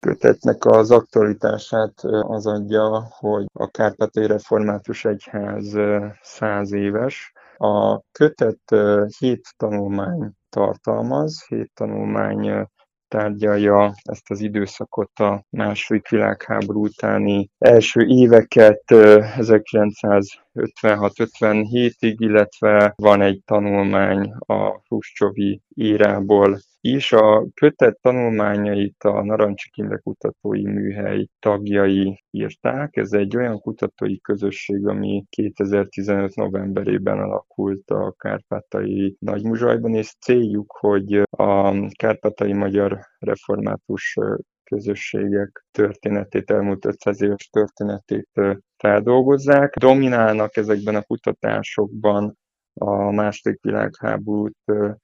kötetnek az aktualitását az adja, hogy a Kárpátai Református Egyház száz éves. A kötet hét tanulmány tartalmaz, hét tanulmány tárgyalja ezt az időszakot, a második világháború utáni első éveket 1956-57-ig, illetve van egy tanulmány a Hruscsovi írából is. A kötet tanulmányait a Narancsi Kutatói Műhely tagjai írták. Ez egy olyan kutatói közösség, ami 2015 novemberében alakult a Kárpátai Nagymuzsajban, és céljuk, hogy a kárpátai magyar református közösségek történetét, elmúlt 500 éves történetét feldolgozzák. Dominálnak ezekben a kutatásokban a második világháborút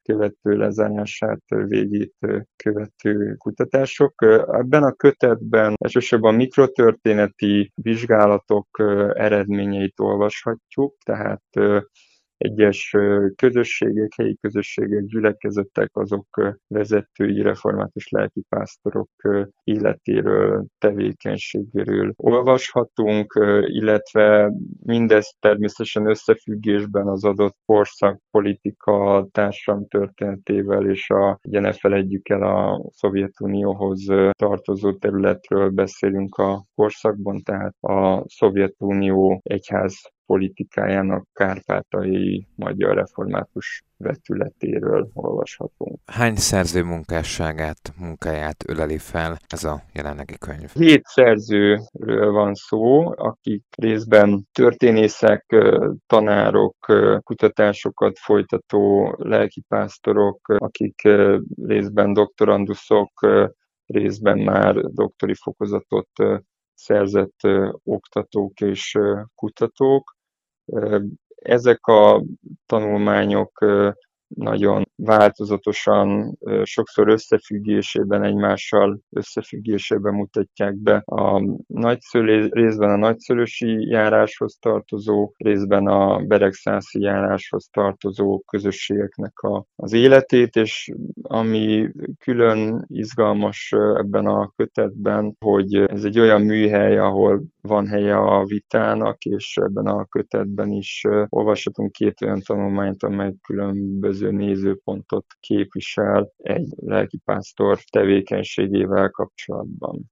követő lezárását végét követő kutatások. Ebben a kötetben elsősorban mikrotörténeti vizsgálatok eredményeit olvashatjuk, tehát egyes közösségek, helyi közösségek, gyülekezetek, azok vezetői, református lelkipásztorok életéről, tevékenységéről olvashatunk, illetve mindezt természetesen összefüggésben az adott korszak politika, társadalom történetével, és a, ugye ne felejtjük el a Szovjetunióhoz tartozó területről beszélünk a korszakban, tehát a Szovjetunió egyház politikájának kárpátai magyar református vetületéről olvashatunk. Hány szerző munkásságát, munkáját öleli fel ez a jelenlegi könyv? Hét szerzőről van szó, akik részben történészek, tanárok, kutatásokat folytató lelkipásztorok, akik részben doktoranduszok, részben már doktori fokozatot szerzett oktatók és kutatók. Ezek a tanulmányok nagyon változatosan, sokszor összefüggésében, egymással összefüggésében mutatják be a nagyszülő, részben a nagyszülősi járáshoz tartozó, részben a beregszászi járáshoz tartozó közösségeknek a, az életét, és ami külön izgalmas ebben a kötetben, hogy ez egy olyan műhely, ahol van helye a vitának, és ebben a kötetben is olvashatunk két olyan tanulmányt, amely különböző nézőpontot képvisel egy lelkipásztor tevékenységével kapcsolatban.